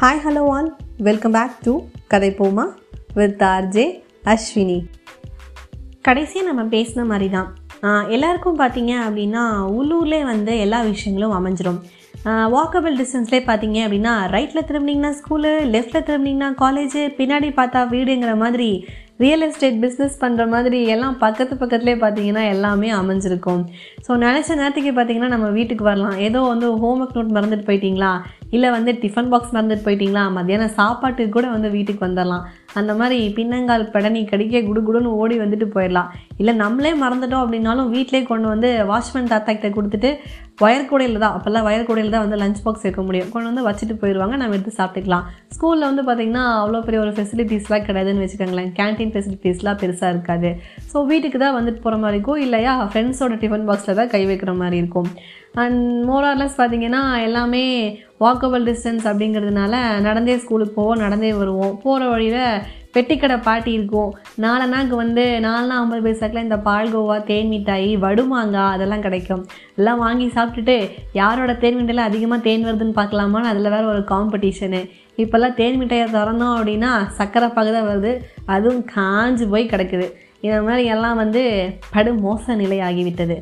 Hi hello all welcome back to கதை போமா with RJ Ashwini கடைசியாக நம்ம பேசின மாதிரி தான் எல்லாருக்கும் பார்த்தீங்க அப்படின்னா உள்ளூர்லேயே வந்து எல்லா விஷயங்களும் அமைஞ்சிரும். வாக்கபிள் டிஸ்டன்ஸ்லேயே பார்த்தீங்க அப்படின்னா ரைட்டில் திரும்பினீங்கன்னா ஸ்கூலு லெஃப்ட்டில் திரும்பினீங்கன்னா காலேஜு பின்னாடி பார்த்தா வீடுங்கிற மாதிரி ரியல் எஸ்டேட் பிஸ்னஸ் பண்ணுற மாதிரி எல்லாம் பக்கத்து பக்கத்துலேயே பார்த்தீங்கன்னா எல்லாமே அமைஞ்சிருக்கும். ஸோ நினச்ச நேரத்துக்கு பார்த்தீங்கன்னா நம்ம வீட்டுக்கு வரலாம். ஏதோ வந்து ஹோம் ஒர்க் நோட் மறந்துட்டு போயிட்டீங்களா? இல்லை வந்து டிஃபன் பாக்ஸ் மறந்துட்டு போயிட்டீங்களா? மத்தியானம் சாப்பாட்டுக்கு கூட வந்து வீட்டுக்கு வந்துடலாம் அந்த மாதிரி பின்னங்கால் படனி கடிக்க குடு குடுன்னு ஓடி வந்துட்டு போயிடலாம் இல்லை நம்மளே மறந்துட்டோம் அப்படின்னாலும் வீட்டிலே கொண்டு வந்து வாட்ச்மேன் தாத்தா கிட்ட கொடுத்துட்டு ஒயர் கூடையில் தான் அப்போல்லாம் ஒயர் கூடையில் தான் வந்து லஞ்ச் பாக்ஸ் வைக்க முடியும். கொண்டு வந்து வச்சுட்டு போயிடுவாங்க நம்ம எடுத்து சாப்பிட்டுக்கலாம். ஸ்கூலில் வந்து பார்த்திங்கன்னா அவ்வளோ பெரிய ஒரு ஃபெசிலிட்டிஸ்லாம் கிடையாதுன்னு வச்சுக்கோங்களேன். கேன்டீன் ஃபெசிலிட்டிஸ்லாம் பெருசாக இருக்காது. ஸோ வீட்டுக்கு தான் வந்துட்டு போகிற மாதிரி இருக்கும். இல்லையா ஃப்ரெண்ட்ஸோட டிஃபன் பாக்ஸில் தான் கை வைக்கிற மாதிரி இருக்கும். அண்ட் மோரார்லஸ் பார்த்தீங்கன்னா எல்லாமே வாக்கபிள் டிஸ்டன்ஸ் அப்படிங்கிறதுனால நடந்தே ஸ்கூலுக்கு போவோம் நடந்தே வருவோம். போகிற வழியில் பெட்டிக்கடை பாட்டி இருக்கும். நாலனாக்கு வந்து நாலனா ஐம்பது பைசாக்கில் இந்த பால்கோவா தேன் மிட்டாய் வடுமாங்காய் அதெல்லாம் கிடைக்கும். எல்லாம் வாங்கி சாப்பிட்டுட்டு யாரோட தேன் மிட்டாயில் அதிகமாக தேன் வருதுன்னு பார்க்கலாமான்னு அதில் வேறு ஒரு காம்படிஷனு இப்போல்லாம் தேன் மிட்டாயை திறந்தோம் அப்படின்னா சக்கரை பாகு தான் வருது. அதுவும் காஞ்சு போய் கிடக்குது. இதன் மாதிரி எல்லாம் வந்து படு மோச நிலை ஆகிவிட்டது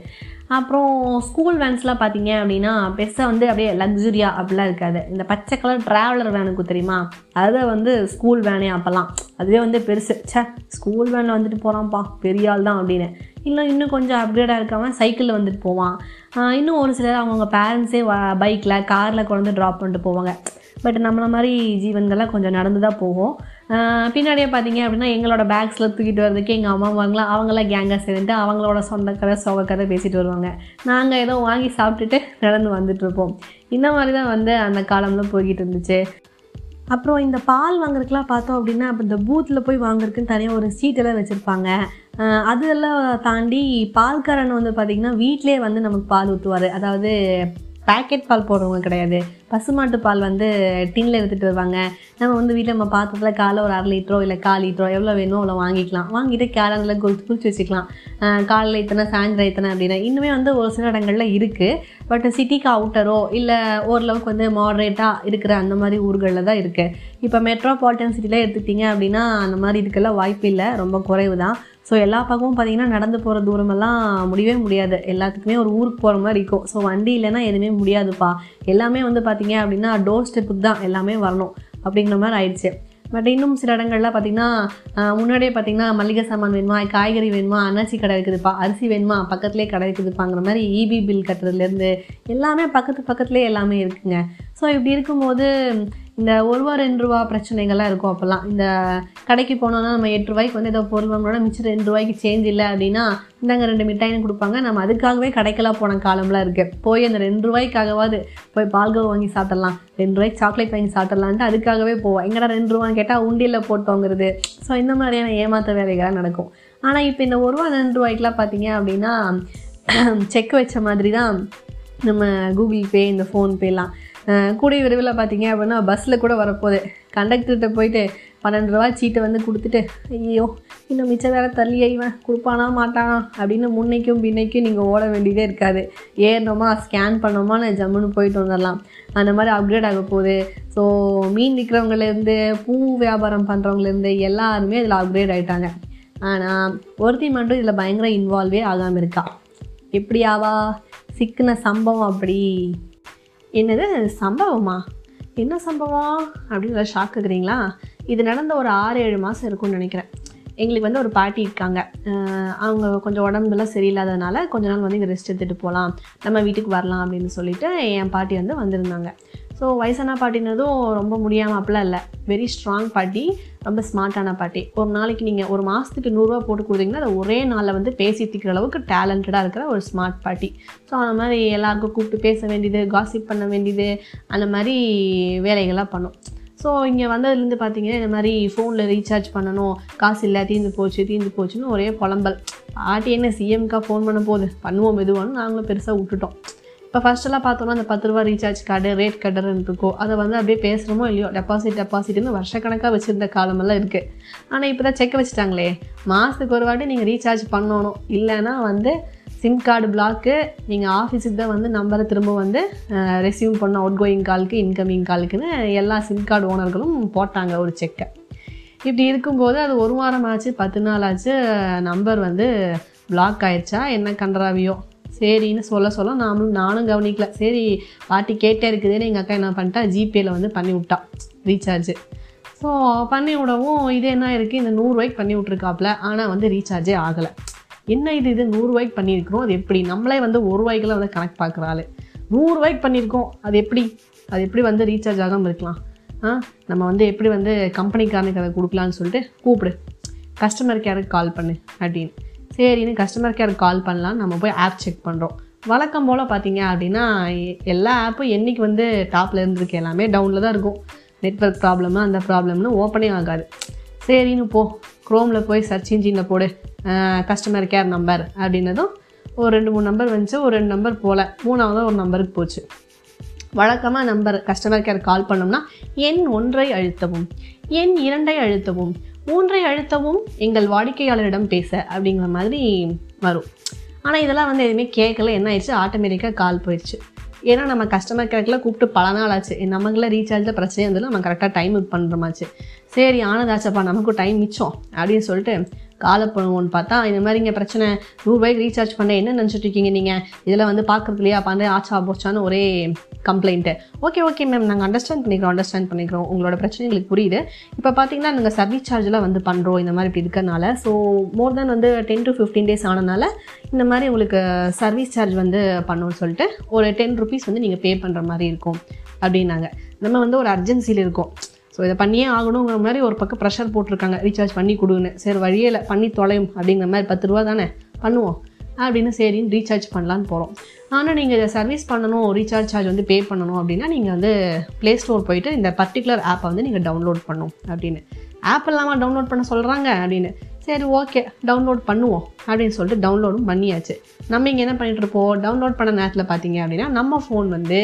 அப்புறம் ஸ்கூல் வேன்ஸ்லாம் பார்த்தீங்க அப்படின்னா பெருசாக வந்து அப்படியே லக்ஸுரியாக அப்படிலாம் இருக்காது. இந்த பச்சை கலர் ட்ராவலர் வேனுக்கு தெரியுமா? அதை வந்து ஸ்கூல் வேனே அப்போல்லாம் அதுவே வந்து பெருசு. ச்சே ஸ்கூல் வேனில் வந்துட்டு போகிறான்ப்பா பெரிய ஆள் தான் அப்படின்னு. இல்லை இன்னும் கொஞ்சம் அப்கிரேடாக இருக்கவன் சைக்கிளில் வந்துட்டு போவான். இன்னும் ஒரு சிலர் அவங்கவுங்க பேரண்ட்ஸே பைக்கில் காரில் கொண்டு வந்து ட்ராப் பண்ணிட்டு போவாங்க. பட் நம்மளை மாதிரி ஜீவன்கள்லாம் கொஞ்சம் நடந்து தான் போகும். பின்னாடியே பார்த்தீங்க அப்படின்னா எங்களோட பேக்ஸில் தூக்கிட்டு வரதுக்கு எங்கள் அம்மா வாங்கலாம் அவங்களாம் கேங்காக சேர்ந்துட்டு அவங்களோட சொந்த கதை சோக கதை பேசிட்டு வருவாங்க. நாங்கள் ஏதோ வாங்கி சாப்பிட்டுட்டு நடந்து வந்துட்டுருப்போம் இந்த மாதிரி தான் வந்து அந்த காலம்லாம் போய்கிட்டு இருந்துச்சு. அப்புறம் இந்த பால் வாங்குறதுக்குலாம் பார்த்தோம் அப்படின்னா இப்போ இந்த பூத்தில் போய் வாங்குறதுக்குன்னு தனியாக ஒரு சீட்டெல்லாம் வச்சுருப்பாங்க. அதெல்லாம் தாண்டி பால்காரன் வந்து பார்த்திங்கன்னா வீட்டிலே வந்து நமக்கு பால் ஊற்றுவார் அதாவது பேக்கெட் பால் போடுறவங்க கிடையாது. பசுமாட்டு பால் வந்து டின்னில் எடுத்துகிட்டு வருவாங்க. நம்ம வந்து வீட்டில் நம்ம பாத்திரத்தில் காலைல ஒரு அரை லிட்டரோ இல்லை கால் லிட்டரோ எவ்வளோ வேணுமோ அவ்வளோ வாங்கிக்கலாம். வாங்கிட்டு கேலண்டில் குறித்து குறித்து வச்சுக்கலாம். காலையில் இத்தனை சாயந்தரம் இத்தனை அப்படின்னா. இன்னுமே வந்து ஒரு சில இடங்களில் இருக்குது பட் சிட்டிக்கு அவுட்டரோ இல்லை ஓரளவுக்கு வந்து மாடரேட்டாக இருக்கிற அந்த மாதிரி ஊர்களில் தான் இருக்குது இப்போ மெட்ரோபாலிட்டன் சிட்டியில் எடுத்துக்கிட்டிங்க அப்படின்னா அந்த மாதிரி இதுக்கெல்லாம் வாய்ப்பு இல்லை ரொம்ப குறைவு தான் ஸோ எல்லா பக்கமும் பார்த்தீங்கன்னா நடந்து போகிற தூரமெல்லாம் முடியவே முடியாது. எல்லாத்துக்குமே ஒரு ஊருக்கு போகிற மாதிரி இருக்கும். ஸோ வண்டி இல்லைன்னா எதுவுமே முடியாதுப்பா. எல்லாமே வந்து பார்த்தீங்க அப்படின்னா டோர் ஸ்டெப்புக்கு தான் எல்லாமே வரணும் அப்படிங்கிற மாதிரி ஆயிடுச்சு. பட் இன்னும் சில இடங்கள்லாம் பார்த்தீங்கன்னா முன்னாடியே பார்த்தீங்கன்னா மளிகை சாமான் வேணுமா காய்கறி வேணுமா அன்னாச்சி கடை இருக்குதுப்பா அரிசி வேணுமா பக்கத்துலேயே கடை இருக்குதுப்பாங்கிற மாதிரி இபி பில் கட்டுறதுலேருந்து எல்லாமே பக்கத்து பக்கத்துலேயே எல்லாமே இருக்குங்க. ஸோ இப்படி இருக்கும்போது இந்த ஒரு ரூபா ரெண்டு ரூபா பிரச்சனைகள்லாம் இருக்கும் அப்போல்லாம். இந்த கடைக்கு போனோம்னா நம்ம எட்டு ரூபாய்க்கு வந்து ஏதோ பொருள் வாங்கினோட மிச்சம் ரெண்டு ரூபாய்க்கு சேஞ்ச் இல்லை அப்படின்னா இந்தாங்க ரெண்டு மிட்டாயின்னு கொடுப்பாங்க. நம்ம அதுக்காகவே கடைக்கெல்லாம் போன காலம்லாம் இருக்குது போய் அந்த ரெண்டு ரூபாய்க்காகவாது போய் பால்கோ வாங்கி சாப்பிடலாம். ரெண்டு ரூபாய்க்கு சாக்லேட் வாங்கி சாப்பிடலான்ட்டு அதுக்காகவே போவோம். எங்கடா ரெண்டு ரூபான்னு கேட்டால் உண்டியில் போட்டோங்கிறது ஸோ இந்த மாதிரியான ஏமாத்த வேலைகள்லாம் நடக்கும். ஆனால் இப்போ இந்த ஒரு ரூபா ரெண்டு ரூபாய்க்குலாம் பார்த்தீங்க அப்படின்னா செக் வச்ச மாதிரி தான் நம்ம கூகுள் பே இந்த ஃபோன்பேலாம் கூடிய விரைவில் பார்த்தீங்க அப்படின்னா பஸ்ஸில் கூட வரப்போகுது. கண்டக்டர்கிட்ட போயிட்டு பன்னெண்டு ரூபா சீட்டை வந்து கொடுத்துட்டு ஐயோ இன்னும் மிச்சம் வேறு தள்ளி இவன் கொடுப்பானா மாட்டானா அப்படின்னு முன்னைக்கும் பின்னைக்கும் நீங்கள் ஓட வேண்டியதே இருக்காது. ஏறினோமா ஸ்கேன் பண்ணோமா நான் ஜம்முன்னு போயிட்டு வந்துடலாம். அந்த மாதிரி அப்கிரேட் ஆக போகுது. ஸோ மீன் விற்கிறவங்கலேருந்து பூ வியாபாரம் பண்ணுறவங்கலேருந்து எல்லாருமே இதில் அப்கிரேட் ஆகிட்டாங்க ஆனால் ஒருத்தி மட்டும் இதில் பயங்கர இன்வால்வே ஆகாமல் இருக்கா? எப்படியாவா? சிக்கின சம்பவம் அப்படி. என்னது சம்பவமா? என்ன சம்பவம்? அப்படின்னு ஷாக்குக்குறீங்களா இது நடந்த ஒரு ஆறு ஏழு மாதம் இருக்கும்னு நினைக்கிறேன். எங்களுக்கு வந்து ஒரு பாட்டி இருக்காங்க. அவங்க கொஞ்சம் உடம்புலாம் சரியில்லாதனால கொஞ்ச நாள் வந்து இங்கே ரெஸ்ட் எடுத்துகிட்டு போகலாம் நம்ம வீட்டுக்கு வரலாம் அப்படின்னு சொல்லிட்டு என் பாட்டி வந்து வந்திருந்தாங்க. ஸோ வயசான பாட்டினதும் ரொம்ப முடியாமல் அப்படிலாம் இல்லை. வெரி ஸ்ட்ராங் பாட்டி ரொம்ப ஸ்மார்ட்டான பாட்டி. ஒரு நாளைக்கு நீங்கள் ஒரு மாதத்துக்கு நூறுரூவா போட்டு கொடுத்தீங்கன்னா அதை ஒரே நாளில் வந்து பேசி தீக்கிற அளவுக்கு டேலண்டடாக இருக்கிற ஒரு ஸ்மார்ட் பாட்டி. ஸோ அந்த மாதிரி எல்லாருக்கும் கூப்பிட்டு பேச வேண்டியது காசிப் பண்ண வேண்டியது அந்த மாதிரி வேலைகள்லாம் பண்ணும். ஸோ இங்கே வந்ததுலேருந்து பார்த்தீங்கன்னா இந்த மாதிரி ஃபோனில் ரீசார்ஜ் பண்ணணும் காசு இல்லை தீர்ந்து போச்சு தீர்ந்து போச்சுன்னு ஒரே புலம்பல். பாட்டி என்ன சிஎம்க்கா ஃபோன் பண்ண போகுது? பண்ணுவோம் எதுவானு நாங்களும் பெருசாக விட்டுட்டோம். இப்போ ஃபஸ்ட்டெல்லாம் பார்த்தோம்னா அந்த பத்து ரூபா ரீசார்ஜ் கார்டு ரேட் கார்டுன்னு இருக்கும் அதை வந்து அப்படியே பேசுகிறோமோ இல்லையோ டெபாசிட் டெபாசிட்னு வருஷக்கணக்காக வச்சுருந்த காலமெல்லாம் இருக்குது ஆனால் இப்போ தான் செக் வச்சுட்டாங்களே. மாதத்துக்கு ஒரு வாட்டி நீங்கள் ரீசார்ஜ் பண்ணணும். இல்லைன்னா வந்து சிம் கார்டு பிளாக்கு நீங்கள் ஆஃபீஸுக்கு தான் வந்து நம்பரை திரும்ப வந்து ரெசியூம் பண்ண அவுட் கோயிங் காலுக்கு இன்கமிங் காலுக்குன்னு எல்லா சிம் கார்டு ஓனர்களும் போட்டாங்க ஒரு செக்கை இப்படி இருக்கும்போது அது ஒரு வாரம் ஆச்சு பத்து நாள் ஆச்சு நம்பர் வந்து பிளாக் ஆயிடுச்சா என்ன கண்டராவியோ சரின்னு சொல்ல சொல்ல நாமளும் நானும் கவனிக்கல. சரி பாட்டி கேட்டே இருக்குதுன்னு எங்கள் அக்கா என்ன பண்ணிட்டா ஜிபேயில் வந்து பண்ணி விட்டான் ரீசார்ஜ் ஸோ பண்ணி விடவும் இது என்ன இருக்குது இந்த நூறுரூவாய்க்கு பண்ணி விட்ருக்காப்புல ஆனால் வந்து ரீசார்ஜே ஆகலை. என்ன இது? இது நூறுரூவாய்க்கு பண்ணியிருக்கிறோம். அது எப்படி? நம்மளே வந்து ஒரு ரூபாய்க்குலாம் வந்து கணக்கு பார்க்குறாள் நூறுரூவாய்க்கு பண்ணியிருக்கோம். அது எப்படி? அது எப்படி வந்து ரீசார்ஜ் ஆகாமல் இருக்கலாம்? ஆ? நம்ம வந்து எப்படி வந்து கம்பெனிக்காரனுக்கு அதை கொடுக்கலான்னு சொல்லிட்டு கூப்பிடு. கஸ்டமர் கேருக்கு கால் பண்ணு அப்படின்னு. சரின்னு கஸ்டமர் கேருக்கு கால் பண்ணலாம் நம்ம போய் ஆப் செக் பண்ணுறோம் வழக்கம் போல் பார்த்தீங்க அப்படின்னா எல்லா ஆப்பும் என்றைக்கு வந்து டாப்பில் இருந்திருக்கு எல்லாமே டவுனில் தான் இருக்கும். நெட்வொர்க் ப்ராப்ளமாக அந்த ப்ராப்ளம்னு ஓப்பனே ஆகாது. சரின்னு போ. க்ரோமில் போய் சர்ச் இன்ஜினில் போடு. கஸ்டமர் கேர் நம்பர் அப்படின்னதும் ஒரு ரெண்டு மூணு நம்பர் வந்துச்சு. ஒரு ரெண்டு நம்பர் போகல மூணாவது ஒரு நம்பருக்கு போச்சு. வழக்கமாக நம்பர் கஸ்டமர் கேர் கால் பண்ணோம்னா எண் ஒன்றை அழுத்தவும். எண் இரண்டை அழுத்தவும். மூன்றை அழுத்தவும் எங்கள் வாடிக்கையாளரிடம் பேச அப்படிங்கிற மாதிரி வரும். ஆனால் இதெல்லாம் வந்து எதுவுமே கேட்கல. என்ன ஆயிடுச்சு? ஆட்டோமேட்டிக்காக கால் போயிடுச்சு. ஏன்னா நம்ம கஸ்டமர் கேர்க்கில் கூப்பிட்டு பல நாள் ஆச்சு. நமக்குலாம் ரீசார்ஜில் பிரச்சனை இருந்தாலும் நம்ம கரெக்டாக டைம் பண்ணுறமாச்சு சரி ஆனதாச்சப்பா நமக்கும் டைம் மிச்சம் அப்படின்னு சொல்லிட்டு காலை பண்ணுவோன்னு பார்த்தா இந்த மாதிரி இங்கே பிரச்சனை நூறுரூபாய்க்கு ரீசார்ஜ் பண்ண என்ன நினச்சிட்டு இருக்கீங்க நீங்கள் இதில் வந்து பார்க்குறது இல்லையா? பண்ணுற ஆச்சா போச்சான்னு ஒரே கம்ப்ளைண்ட்டு ஓகே ஓகே மேம் நாங்கள் அண்டர்ஸ்டாண்ட் பண்ணிக்கிறோம் அண்டர்ஸ்டாண்ட் பண்ணிக்கிறோம். உங்களோட பிரச்சனை எங்களுக்கு புரியுது. இப்போ பார்த்தீங்கன்னா நாங்கள் சர்வீஸ் சார்ஜெலாம் வந்து பண்ணுறோம் இந்த மாதிரி இப்படி இருக்கறனால. ஸோ மோர் தென் வந்து டென் டு ஃபிஃப்டீன் டேஸ் ஆனனால இந்த மாதிரி உங்களுக்கு சர்வீஸ் சார்ஜ் வந்து பண்ணணும்னு சொல்லிட்டு ஒரு டென் ருபீஸ் வந்து நீங்கள் பே பண்ணுற மாதிரி இருக்கும் அப்படின்னாங்க. நம்ம வந்து ஒரு அர்ஜென்சியில் இருக்கோம். ஸோ இதை பண்ணியே ஆகணுங்கிற மாதிரி ஒரு பக்கம் ப்ரெஷர் போட்டிருக்காங்க. ரீசார்ஜ் பண்ணி கொடுன்னு. சரி வழியே இல்லை. பண்ணி தொலையும் அப்படிங்கிற மாதிரி பத்து ரூபா தானே? பண்ணுவோம். அப்படின்னு சரின்னு ரீசார்ஜ் பண்ணலான்னு போகிறோம் ஆனால் நீங்கள் இதை சர்வீஸ் பண்ணணும் ரீசார்ஜ் சார்ஜ் வந்து பே பண்ணணும் அப்படின்னா நீங்கள் வந்து ப்ளே ஸ்டோர் போயிட்டு இந்த பர்டிகுலர் ஆப்பை வந்து நீங்கள் டவுன்லோட் பண்ணணும் அப்படின்னு. ஆப் இல்லாமல் டவுன்லோட் பண்ண சொல்கிறாங்க அப்படின்னு. சரி ஓகே டவுன்லோட் பண்ணுவோம் அப்படின்னு சொல்லிட்டு டவுன்லோடும் பண்ணியாச்சு. நம்ம இங்கே என்ன பண்ணிட்டு இருப்போம்? டவுன்லோட் பண்ண நேரத்தில் பார்த்தீங்க அப்படின்னா நம்ம ஃபோன் வந்து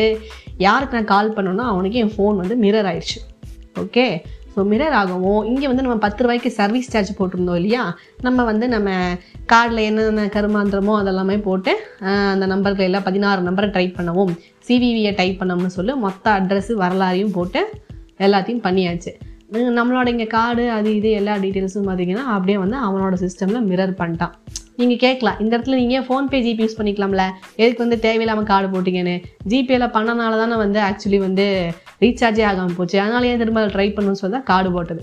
யாருக்கு நான் கால் பண்ணணும்னா அவனுக்கு என் ஃபோன் வந்து மிரர் ஆயிடுச்சு. ஓகே ஸோ மிரர் ஆகவும் இங்கே வந்து நம்ம பத்து ரூபாய்க்கு சர்வீஸ் சார்ஜ் போட்டிருந்தோம் இல்லையா? நம்ம வந்து நம்ம கார்டில் என்னென்ன கருமாந்திரமோ அதெல்லாமே போட்டு அந்த நம்பர்கள் எல்லாம் பதினாறு நம்பரை டைப் பண்ணவும் சிவிவியை டைப் பண்ணோம்னு சொல்லி மொத்த அட்ரஸ்ஸு வரலாறையும் போட்டு எல்லாத்தையும் பண்ணியாச்சு. நம்மளோட இங்கே கார்டு அது இது எல்லா டீட்டெயில்ஸும் பார்த்தீங்கன்னா அப்படியே வந்து அவனோட சிஸ்டமில் மிரர் பண்ணிட்டான். நீங்கள் கேட்கலாம் இந்த இடத்துல நீங்கள் ஃபோன்பே ஜிபி யூஸ் பண்ணிக்கலாம்ல? எதுக்கு வந்து தேவையில்லாமல் கார்டு போட்டிங்கன்னு? ஜிபேல பண்ணனால தானே வந்து ஆக்சுவலி வந்து ரீசார்ஜே ஆகாமல் போச்சு. அதனால ஏன் திரும்ப ட்ரை பண்ணணும்னு சொல்லி தான் கார்டு போட்டது.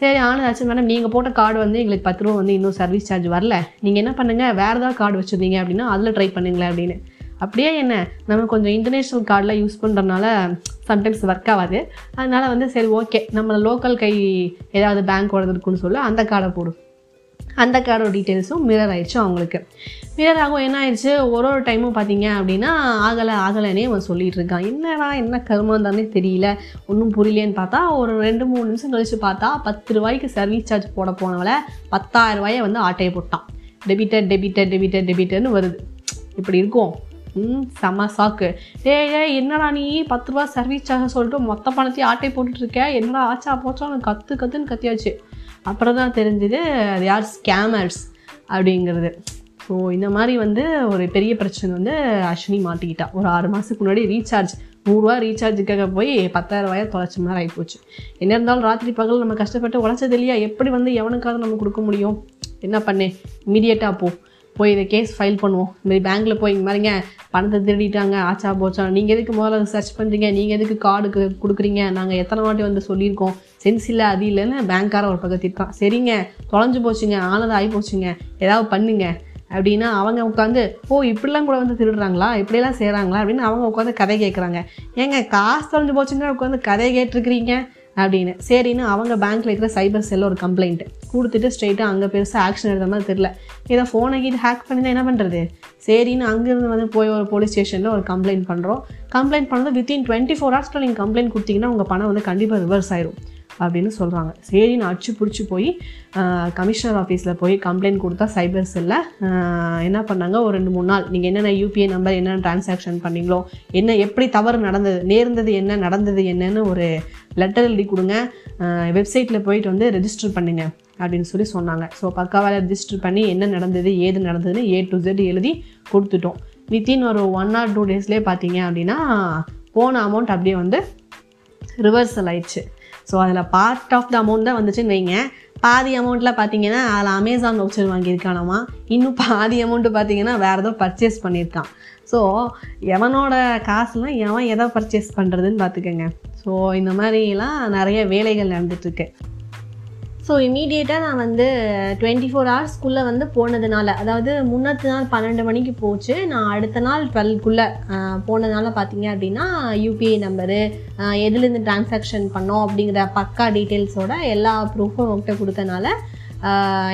சரி ஆனதாச்சு மேடம் நீங்கள் போட்ட கார்டு வந்து எங்களுக்கு பத்து ரூபா வந்து இன்னும் சர்வீஸ் சார்ஜ் வரல. நீங்கள் என்ன பண்ணுங்கள் வேறு ஏதாவது கார்டு வச்சுருந்தீங்க அப்படின்னா அதில் ட்ரை பண்ணுங்களேன் அப்படின்னு. அப்படியே என்ன நம்ம கொஞ்சம் இன்டர்நேஷ்னல் கார்டெலாம் யூஸ் பண்ணுறதுனால சம்டைம்ஸ் ஒர்க் ஆகாது. அதனால் வந்து சரி ஓகே நம்ம லோக்கல் கை ஏதாவது பேங்க் இருக்குன்னு சொல்லி அந்த கார்டை போடும் அந்த கார்டோட டீட்டெயில்ஸும் மிரர் ஆயிடுச்சு அவங்களுக்கு. வீரராகவும் என்ன ஆயிடுச்சு? ஒரு ஒரு டைமும் பார்த்தீங்க அப்படின்னா ஆகலை ஆகலைன்னே அவன் சொல்லிட்டு இருக்கான். என்னடா என்ன கருமம் தானே தெரியல. ஒன்றும் புரியலேன்னு பார்த்தா ஒரு ரெண்டு மூணு நிமிஷம் கழிச்சு பார்த்தா பத்து ரூபாய்க்கு சர்வீஸ் சார்ஜ் போட போனவளை பத்தாயிரம் ரூபாயை வந்து ஆட்டையை போட்டான். டெபிட்டட் டெபிட்டட் டெபிட்டட் டெபிட்டர்னு வருது. இப்படி இருக்கும். ம் செம்ம சாக்கு டே என்னடா நீ? பத்து ரூபா சர்வீஸ் சார்ஜ் சொல்லிட்டு மொத்த பணத்தையும் ஆட்டை போட்டுட்ருக்க என்னடா ஆச்சா போச்சா? கற்று கத்துன்னு கத்தியாச்சு. அப்புறம் தான் தெரிஞ்சுது அது யார்? ஸ்கேமர்ஸ் அப்படிங்கிறது. ஸோ இந்த மாதிரி வந்து ஒரு பெரிய பிரச்சனை வந்து அஸ்வினி மாட்டிக்கிட்டா. ஒரு ஆறு மாதத்துக்கு முன்னாடி ரீசார்ஜ் நூறுரூவா ரீசார்ஜுக்காக போய் பத்தாயிரம் ரூபாயை தொலைச்ச மாதிரி ஆகிப்போச்சு என்ன இருந்தாலும் ராத்திரி பகல் நம்ம கஷ்டப்பட்டு உழைச்சது இல்லையா? எப்படி வந்து எவனுக்காவது நம்ம கொடுக்க முடியும்? என்ன பண்ணேன் இமீடியட்டாக போ. போய் இதை கேஸ் ஃபைல் பண்ணுவோம். இதுமாரி மாதிரி பேங்க்கில் போய் இந்த மாதிரிங்க பணத்தை திருடிட்டாங்க ஆச்சா போச்சா. நீங்கள் எதுக்கு முதல்ல சர்ச் பண்ணுறீங்க நீங்கள் எதுக்கு கார்டுக்கு கொடுக்குறீங்க? நாங்கள் எத்தனை வாட்டி வந்து சொல்லியிருக்கோம். சென்ஸ் இல்லை அது இல்லைன்னு பேங்க்கார ஒரு பக்கத்து இருக்கான் சரிங்க தொலைஞ்சு போச்சுங்க ஆனதாக ஆகி போச்சுங்க. ஏதாவது பண்ணுங்க. அப்படின்னா அவங்க உட்காந்து ஓ இப்படிலாம் கூட வந்து திருடுறாங்களா? இப்படியெல்லாம் செய்கிறாங்களா அப்படின்னு அவங்க உட்காந்து கதை கேட்குறாங்க ஏங்க காசு தொலைஞ்சு போச்சுன்னா உட்காந்து கதை கேட்டிருக்கிறீங்க? அப்படின்னு. சரின்னு அவங்க பேங்க்கில் இருக்கிற சைபர் செல்ல ஒரு கம்ப்ளைண்ட் கொடுத்துட்டு ஸ்ட்ரெயிட்டாக அங்கே பெருசாக ஆக்ஷன் எடுத்த மாதிரி தெரில இதை ஃபோனை கீட்டு ஹேக் பண்ணி என்ன பண்ணுறது சரின்னு அங்கேருந்து வந்து போய் ஒரு போலீஸ் ஸ்டேஷனில் ஒரு கம்ப்ளைண்ட் பண்ணுறோம் கம்ப்ளைண்ட் பண்ணது வித்தின் டுவெண்ட்டி ஃபோர் ஹவர்ஸில் நீங்கள் கம்ப்ளைண்ட் கொடுத்தீங்கன்னா உங்கள் பணம் வந்து கண்டிப்பாக ரிவர்ஸ் ஆயிரும். அப்படின்னு சொல்கிறாங்க சரி நான் அடிச்சு பிடிச்சி போய் கமிஷனர் ஆஃபீஸில் போய் கம்ப்ளைண்ட் கொடுத்தா சைபர் செல்லில் என்ன பண்ணாங்க? ஒரு ரெண்டு மூணு நாள். நீங்கள் என்னென்ன யூபிஐ நம்பர் என்னென்ன டிரான்சாக்ஷன் பண்ணீங்களோ என்ன எப்படி தவறு நடந்தது நேர்ந்தது என்ன நடந்தது என்னன்னு ஒரு லெட்டர் எழுதி கொடுங்க. வெப்சைட்டில் போயிட்டு வந்து ரெஜிஸ்டர் பண்ணுங்க அப்படின்னு சொல்லி சொன்னாங்க. ஸோ பக்காவால் ரெஜிஸ்டர் பண்ணி என்ன நடந்தது ஏது நடந்ததுன்னு ஏ டு ஜெட் எழுதி கொடுத்துட்டோம். வித்தின் ஒரு ஒன் ஆர் டூ டேஸ்லேயே பார்த்தீங்க அப்படின்னா போன அமௌண்ட் அப்படியே வந்து ரிவர்சல் ஆயிடுச்சு. ஸோ அதில் பார்ட் ஆஃப் த அமௌண்ட் தான் வந்துச்சுன்னு வைங்க. பாதி அமௌண்ட்டில் பார்த்தீங்கன்னா அதில் அமேசான் வவுச்சர் வாங்கியிருக்கானாமா? இன்னும் பாதி அமௌண்ட்டு பார்த்தீங்கன்னா வேறு ஏதோ பர்ச்சேஸ் பண்ணியிருக்கான். ஸோ எவனோட காசுலாம் எவன் எதை பர்ச்சேஸ் பண்ணுறதுன்னு பார்த்துக்கோங்க ஸோ இந்த மாதிரிலாம் நிறைய வேலைகள் நடந்துட்டுருக்கு. ஸோ இமீடியேட்டாக நான் வந்து டுவெண்ட்டி ஃபோர் ஹவர்ஸ்க்குள்ளே வந்து போனதுனால அதாவது முன்னத்து நாள் பன்னெண்டு மணிக்கு போச்சு. நான் அடுத்த நாள் டுவெல்க்குள்ளே போனதுனால பார்த்தீங்க அப்படின்னா யூபிஐ நம்பரு எதுலேருந்து டிரான்சாக்ஷன் பண்ணோம் அப்படிங்கிற பக்கா டீட்டெயில்ஸோட எல்லா ப்ரூஃபும் உங்கள்கிட்ட கொடுத்தனால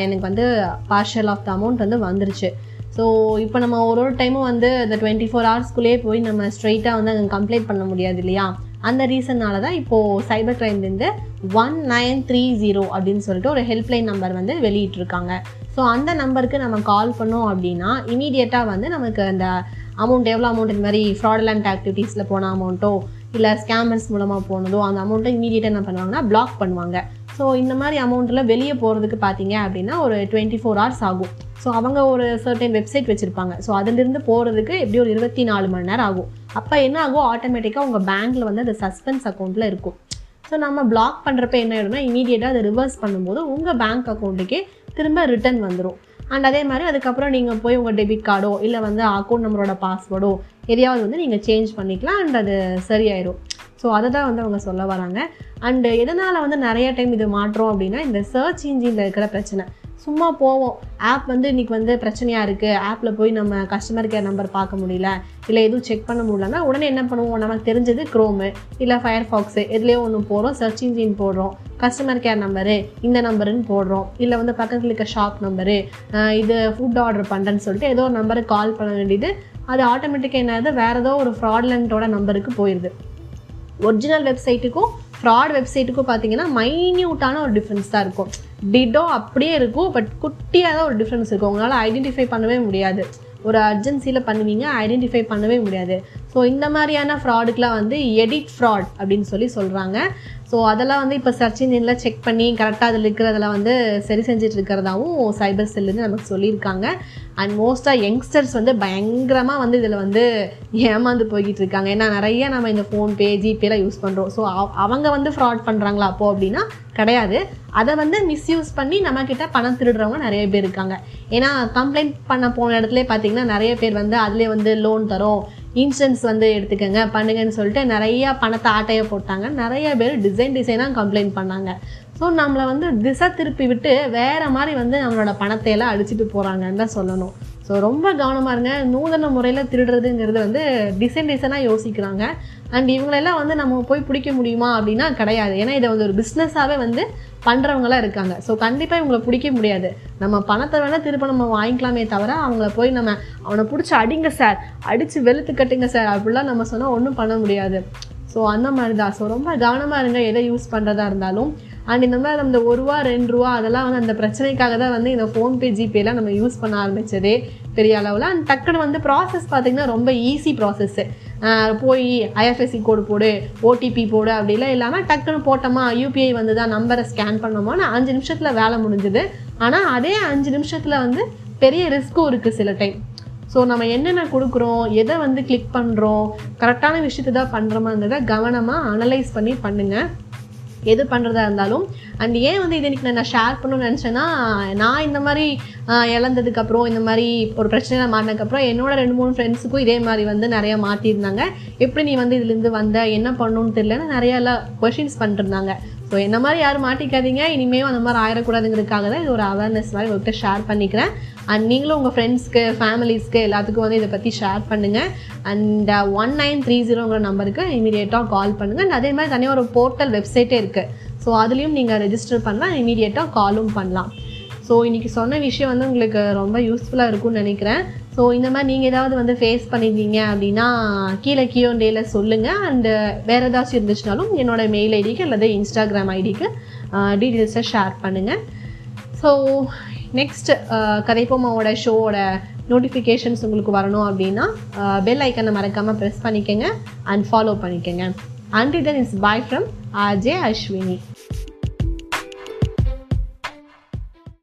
எனக்கு வந்து பார்ஷல் ஆஃப் த அமௌண்ட் வந்து வந்துருச்சு. ஸோ இப்போ நம்ம ஒரு ஒரு டைமும் வந்து இந்த டுவெண்ட்டி ஃபோர் ஹவர்ஸ்க்குள்ளேயே போய் நம்ம ஸ்ட்ரைட்டாக வந்து அங்கே கம்ப்ளைண்ட் பண்ண முடியாது இல்லையா? அந்த ரீசனால தான் இப்போது சைபர் கிரைம்லேருந்து ஒன் நைன் த்ரீ ஜீரோ அப்படின்னு சொல்லிட்டு ஒரு ஹெல்ப்லைன் நம்பர் வந்து வெளியிட்டிருக்காங்க. ஸோ அந்த நம்பருக்கு நம்ம கால் பண்ணோம் அப்படின்னா இமீடியட்டாக வந்து நமக்கு அந்த அமௌண்ட் எவ்வளோ அமௌண்ட் இந்த மாதிரி ஃப்ராடலண்ட் ஆக்டிவிட்டீஸில் போன அமௌண்ட்டோ இல்லை ஸ்கேமர்ஸ் மூலமாக போனதோ அந்த அமௌண்ட்டை இமீடியட்டாக என்ன பண்ணுவாங்கன்னா பிளாக் பண்ணுவாங்க. ஸோ இந்த மாதிரி அமௌண்ட்டில் வெளியே போகிறதுக்கு பார்த்தீங்க அப்படின்னா ஒரு டுவெண்ட்டி ஃபோர் ஹவர்ஸ் ஆகும். ஸோ அவங்க ஒரு சர்டன் வெப்சைட் வச்சுருப்பாங்க. ஸோ அதிலிருந்து போகிறதுக்கு எப்படி ஒரு இருபத்தி நாலு மணி நேரம் ஆகும். அப்போ என்ன ஆகும்? ஆட்டோமேட்டிக்காக உங்கள் பேங்க்கில் வந்து அது சஸ்பென்ஸ் அக்கௌண்ட்டில் இருக்கும். ஸோ நம்ம பிளாக் பண்ணுறப்ப என்ன ஆகிடும்னா இமீடியட்டாக அதை ரிவர்ஸ் பண்ணும்போது உங்கள் பேங்க் அக்கௌண்ட்டுக்கே திரும்ப ரிட்டர்ன் வந்துடும் அண்ட் அதே மாதிரி அதுக்கப்புறம் நீங்கள் போய் உங்கள் டெபிட் கார்டோ இல்லை வந்து அக்கௌண்ட் நம்பரோட பாஸ்வேர்டோ எதையாவது வந்து நீங்கள் சேஞ்ச் பண்ணிக்கலாம் அண்ட் அது சரியாயிடும் ஸோ அதை தான் வந்து அவங்க சொல்ல வராங்க. அண்டு எதனால் வந்து நிறைய டைம் இது மாற்றோம் அப்படின்னா இந்த சர்ச் இன்ஜினில் இருக்கிற பிரச்சனை. சும்மா போவோம். ஆப் வந்து இன்றைக்கி வந்து பிரச்சனையாக இருக்குது ஆப்பில் போய் நம்ம கஸ்டமர் கேர் நம்பர் பார்க்க முடியல. இல்லை எதுவும் செக் பண்ண முடியலன்னா உடனே என்ன பண்ணுவோம்? நமக்கு தெரிஞ்சது க்ரோமு இல்லை ஃபயர் ஃபாக்ஸு எதுலேயோ ஒன்று போடுறோம். சர்ச் இன்ஜின் போடுறோம். கஸ்டமர் கேர் நம்பரு இந்த நம்பருன்னு போடுறோம். இல்லை வந்து பக்கத்தில் இருக்க ஷாப் நம்பரு இது ஃபுட் ஆர்டர் பண்ணுறேன்னு சொல்லிட்டு ஏதோ ஒரு நம்பருக்கு கால் பண்ண வேண்டியது அது ஆட்டோமேட்டிக்காக என்னது வேறு ஏதோ ஒரு ஃப்ராட்லண்ட்டோட நம்பருக்கு போயிடுது ஒரிஜினல் வெப்சைட்டுக்கும் ஃப்ராட் வெப்சைட்டுக்கும் பார்த்தீங்கன்னா மைன்யூட்டான ஒரு டிஃப்ரென்ஸ் தான் இருக்கும். டிடோ அப்படியே இருக்கும் பட் குட்டியாக தான் ஒரு டிஃப்ரென்ஸ் இருக்கும். உங்களால் ஐடென்டிஃபை பண்ணவே முடியாது. ஒரு அர்ஜென்சியில் பண்ணுவீங்க ஐடென்டிஃபை பண்ணவே முடியாது. ஸோ இந்த மாதிரியான ஃப்ராடுக்கெலாம் வந்து எடிட் ஃப்ராட் அப்படின்னு சொல்லி சொல்கிறாங்க ஸோ அதெல்லாம் வந்து இப்போ சர்ச் இன்ஜினில் செக் பண்ணி கரெக்டாக அதில் இருக்கிறதெல்லாம் வந்து சரி செஞ்சுட்டு இருக்கிறதாவும் சைபர் செல்லுன்னு நமக்கு சொல்லியிருக்காங்க. அண்ட் மோஸ்ட்டாக யங்ஸ்டர்ஸ் வந்து பயங்கரமாக வந்து இதில் வந்து ஏமாந்து போய்கிட்டு இருக்காங்க. ஏன்னா நிறைய நம்ம இந்த ஃபோன்பே ஜிபேலாம் யூஸ் பண்ணுறோம் ஸோ அவங்க வந்து ஃப்ராட் பண்ணுறாங்களா அப்போ அப்படின்னா கிடையாது. அதை வந்து மிஸ்யூஸ் பண்ணி நம்மக்கிட்ட பணம் திருடுறவங்க நிறைய பேர் இருக்காங்க. ஏன்னா கம்ப்ளைண்ட் பண்ண போன இடத்துல பார்த்தீங்கன்னா நிறைய பேர் வந்து அதிலே வந்து லோன் தரோம். இன்ஸ்டன்ஸ் வந்து எடுத்துக்கோங்க. பண்ணுங்கன்னு சொல்லிட்டு நிறைய பணத்தை ஆட்டையை போட்டாங்க. நிறைய பேர் டிசைன் டிசைனாக கம்ப்ளைண்ட் பண்ணாங்க. ஸோ நம்மளை வந்து திசை திருப்பி விட்டு வேறு மாதிரி வந்து நம்மளோட பணத்தை எல்லாம் அடிச்சுட்டு போகிறாங்கன்னு தான் சொல்லணும். ஸோ ரொம்ப கவனமாக இருங்க. நூதன முறையில் திருடுறதுங்கிறது வந்து டிசைன் டிசைனாக யோசிக்கிறாங்க. அண்ட் இவங்களெல்லாம் வந்து நம்ம போய் பிடிக்க முடியுமா அப்படின்னா கிடையாது. ஏன்னா இதை வந்து ஒரு பிஸ்னஸாகவே வந்து பண்ணுறவங்களாம் இருக்காங்க. ஸோ கண்டிப்பாக இவங்களை பிடிக்க முடியாது. நம்ம பணத்தை வேணால் திருப்ப நம்ம வாங்கிக்கலாமே தவிர அவங்கள போய் நம்ம அவனை பிடிச்சி அடிங்க சார் அடித்து வெளுத்து கட்டுங்க சார் அப்படிலாம் நம்ம சொன்னால் ஒன்றும் பண்ண முடியாது. ஸோ அந்த மாதிரி தான் ஸோ ரொம்ப கவனமாக இருங்க எதை யூஸ் பண்ணுறதா இருந்தாலும். அண்ட் இந்த மாதிரி அந்த ஒரு ரூபா ரெண்டு ரூபா அதெல்லாம் வந்து அந்த பிரச்சனைக்காக தான் வந்து இந்த ஃபோன்பே ஜிபேலாம் நம்ம யூஸ் பண்ண ஆரம்பித்ததே பெரிய அளவில். அண்ட் டக்குன்னு வந்து ப்ராசஸ் பார்த்திங்கன்னா ரொம்ப ஈஸி ப்ராசஸ்ஸு போய் ஐஎஃப்எஸ்சி கோடு போடு ஓடிபி போடு அப்படிலாம் இல்லாமல் டக்குன்னு போட்டோமா யூபிஐ வந்து தான் நம்பரை ஸ்கேன் பண்ணோமா அஞ்சு நிமிஷத்தில் வேலை முடிஞ்சுது. ஆனால் அதே அஞ்சு நிமிஷத்தில் வந்து பெரிய ரிஸ்க்கும் இருக்குது சில டைம் ஸோ நம்ம என்னென்ன கொடுக்குறோம் எதை வந்து கிளிக் பண்ணுறோம் கரெக்டான விஷயத்தை தான் பண்ணுறோமாங்கிறத கவனமாக அனலைஸ் பண்ணி பண்ணுங்கள் எது பண்ணுறதா இருந்தாலும். அண்ட் ஏன் வந்து இது இன்னைக்கு நான் ஷேர் பண்ணணும்னு நினச்சேன்னா நான் இந்த மாதிரி இழந்ததுக்கப்புறம் இந்த மாதிரி ஒரு பிரச்சனையில் மாட்டினதுக்கப்புறம் என்னோட ரெண்டு மூணு ஃப்ரெண்ட்ஸுக்கும் இதே மாதிரி வந்து நிறையா மாட்டியிருந்தாங்க எப்படி நீ வந்து இதுலேருந்து வந்த என்ன பண்ணணும்னு தெரியலன்னு நிறையா எல்லாம் கொஷின்ஸ் பண்ணிட்டுருந்தாங்க ஸோ என்ன மாதிரி யாரும் மாட்டிக்காதீங்க. இனிமேல் அந்த மாதிரி ஆயிடக்கூடாதுங்கிறதுக்காக தான் இது ஒரு அவேர்னஸ் மாதிரி உங்கள்கிட்ட ஷேர் பண்ணிக்கிறேன். அண்ட் நீங்களும் உங்கள் ஃப்ரெண்ட்ஸ்க்கு ஃபேமிலிஸ்க்கு எல்லாத்துக்கும் வந்து இதை பற்றி ஷேர் பண்ணுங்கள் அண்ட் ஒன் நைன் த்ரீ ஜீரோங்கிற நம்பருக்கு இமீடியட்டாக கால் பண்ணுங்கள் அண்ட் அதே மாதிரி தனியாக ஒரு போர்ட்டல் வெப்சைட்டே இருக்குது ஸோ அதுலேயும் நீங்கள் ரெஜிஸ்டர் பண்ணலாம். இமீடியட்டாக காலும் பண்ணலாம். ஸோ இன்றைக்கி சொன்ன விஷயம் வந்து உங்களுக்கு ரொம்ப யூஸ்ஃபுல்லாக இருக்கும்னு நினைக்கிறேன். ஸோ இந்த மாதிரி நீங்கள் ஏதாவது வந்து ஃபேஸ் பண்ணியிருந்தீங்க அப்படின்னா கீழே கியோண்டேல சொல்லுங்கள் அண்டு uh, வேறு ஏதாச்சும் இருந்துச்சுனாலும் என்னோட மெயில் ஐடிக்கு அல்லது இன்ஸ்டாகிராம் ஐடிக்கு டீட்டெயில்ஸை ஷேர் பண்ணுங்கள் ஸோ நெக்ஸ்ட் uh, கதைப்போமாவோட ஷோவோட நோட்டிஃபிகேஷன்ஸ் உங்களுக்கு வரணும் அப்படின்னா பெல் ஐக்கனை மறக்காமல் ப்ரெஸ் பண்ணிக்கோங்க அண்ட் ஃபாலோ பண்ணிக்கோங்க. And it is bye from RJ Ashwini